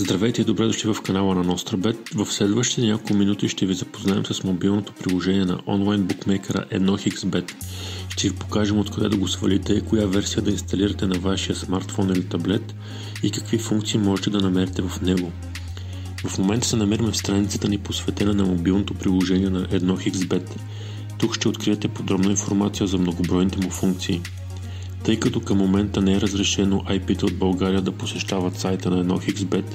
Здравейте и добре дошли в канала на NostraBet. В следващите няколко минути ще ви запознаем с мобилното приложение на онлайн букмейкера 1xBet. Ще ви покажем откъде да го свалите, коя версия да инсталирате на вашия смартфон или таблет и какви функции можете да намерите в него. В момента се намираме в страницата ни посветена на мобилното приложение на 1xBet. Тук ще откриете подробна информация за многобройните му функции – тъй като към момента не е разрешено IP-та от България да посещават сайта на 1xBet,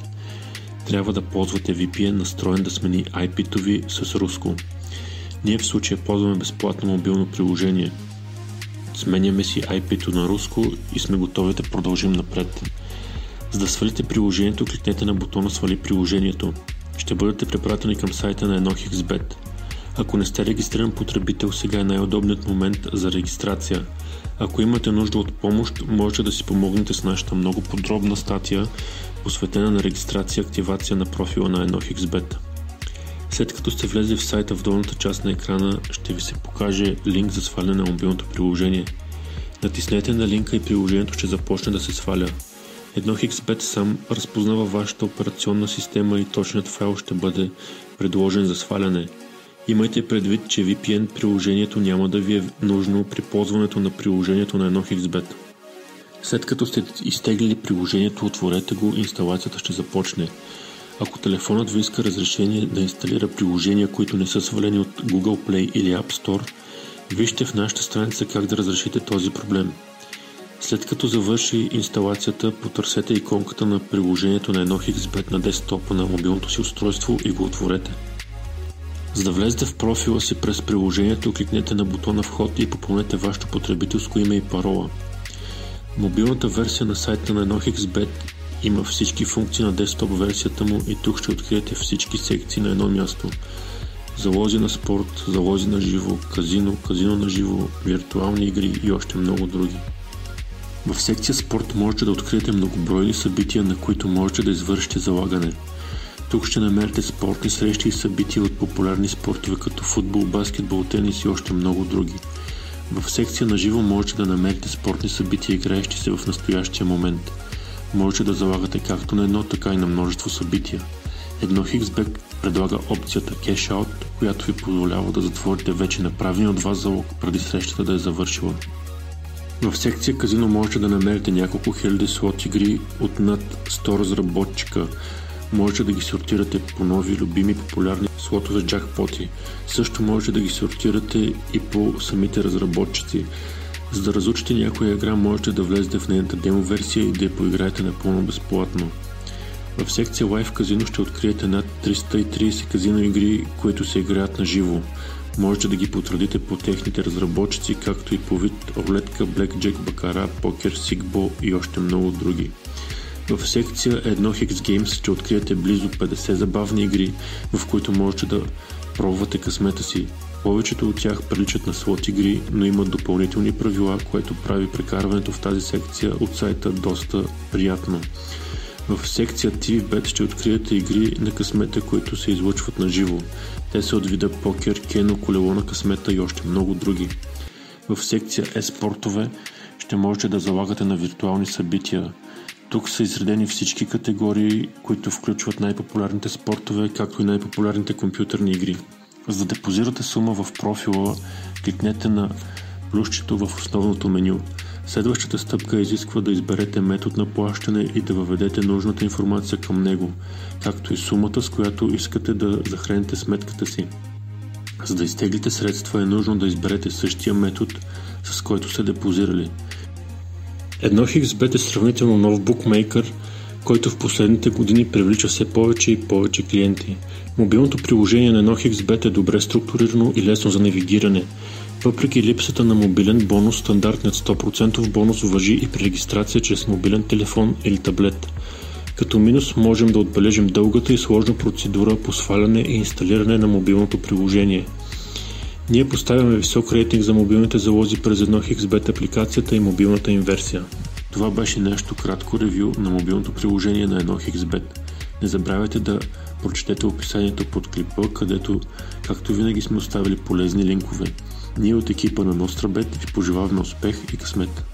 трябва да ползвате VPN настроен да смени IP-то ви с руско. Ние в случая ползваме безплатно мобилно приложение. Сменяме си IP-то на руско и сме готови да продължим напред. За да свалите приложението, кликнете на бутона Свали приложението. Ще бъдете препратени към сайта на 1xBet. Ако не сте регистриран потребител, сега е най-удобният момент за регистрация – ако имате нужда от помощ, можете да си помогнете с нашата много подробна статия, посветена на регистрация и активация на профила на 1xBet. След като сте влезли в сайта в долната част на екрана, ще ви се покаже линк за сваляне на мобилното приложение. Натиснете на линка и приложението ще започне да се сваля. 1xBet сам разпознава вашата операционна система и точният файл ще бъде предложен за сваляне – Имайте предвид, че VPN приложението няма да ви е нужно при ползването на приложението на 1xBet. След като сте изтеглили приложението, отворете го инсталацията ще започне. Ако телефонът ви иска разрешение да инсталира приложения, които не са свалени от Google Play или App Store, вижте в нашата страница как да разрешите този проблем. След като завърши инсталацията, потърсете иконката на приложението на 1xBet на десктопа на мобилното си устройство и го отворете. За да влезете в профила си през приложението, кликнете на бутона вход и попълнете вашето потребителско име и парола. Мобилната версия на сайта на 1xBet има всички функции на десктоп версията му и тук ще откриете всички секции на едно място. Залози на спорт, залози на живо, казино, казино на живо, виртуални игри и още много други. В секция спорт можете да откриете многобройни събития, на които можете да извършите залагане – тук ще намерите спортни срещи и събития от популярни спортове като футбол, баскетбол, тенис и още много други. В секция на живо можете да намерите спортни събития, играещи се в настоящия момент. Можете да залагате както на едно, така и на множество събития. Едно Хиксбек предлага опцията Cash Out, която ви позволява да затворите вече направени от вас залог преди срещата да е завършила. В секция казино можете да намерите няколко хиляди слот игри от над 100 разработчика, Можете да ги сортирате по нови, любими, популярни слотове джакпоти. Също можете да ги сортирате и по самите разработчици. За да разучите някоя игра, можете да влезете в нейната демо версия и да я поиграете напълно безплатно. В секция Live Казино ще откриете над 330 казино игри, които се играят на живо. Можете да ги потвърдите по техните разработчици, както и по вид рулетка, блекджек, бакара, покер, сигбо и още много други. В секция 1 Hex Games ще откриете близо 50 забавни игри, в които можете да пробвате късмета си. Повечето от тях приличат на слот игри, но имат допълнителни правила, което прави прекарването в тази секция от сайта доста приятно. В секция TVBet ще откриете игри на късмета, които се излъчват на живо. Те са от вида покер, кено, колело на късмета и още много други. В секция e-спортове ще можете да залагате на виртуални събития. Тук са изредени всички категории, които включват най-популярните спортове, както и най-популярните компютърни игри. За да депозирате сума в профила, кликнете на плюсчето в основното меню. Следващата стъпка изисква да изберете метод на плащане и да въведете нужната информация към него, както и сумата, с която искате да захраните сметката си. За да изтеглите средства е нужно да изберете същия метод, с който сте депозирали – Едно XBet е сравнително нов букмейкър, който в последните години привлича все повече и повече клиенти. Мобилното приложение на едно XBet е добре структурирано и лесно за навигиране. Въпреки липсата на мобилен бонус, стандартният 100% бонус въжи и при регистрация чрез мобилен телефон или таблет. Като минус можем да отбележим дългата и сложна процедура по сваляне и инсталиране на мобилното приложение – ние поставяме висок рейтинг за мобилните залози през едно XBet апликацията и мобилната им версия. Това беше нашето кратко ревю на мобилното приложение на едно XBet. Не забравяйте да прочетете описанието под клипа, където, както винаги сме оставили полезни линкове. Ние от екипа на NostraBet ви пожелаваме успех и късмет!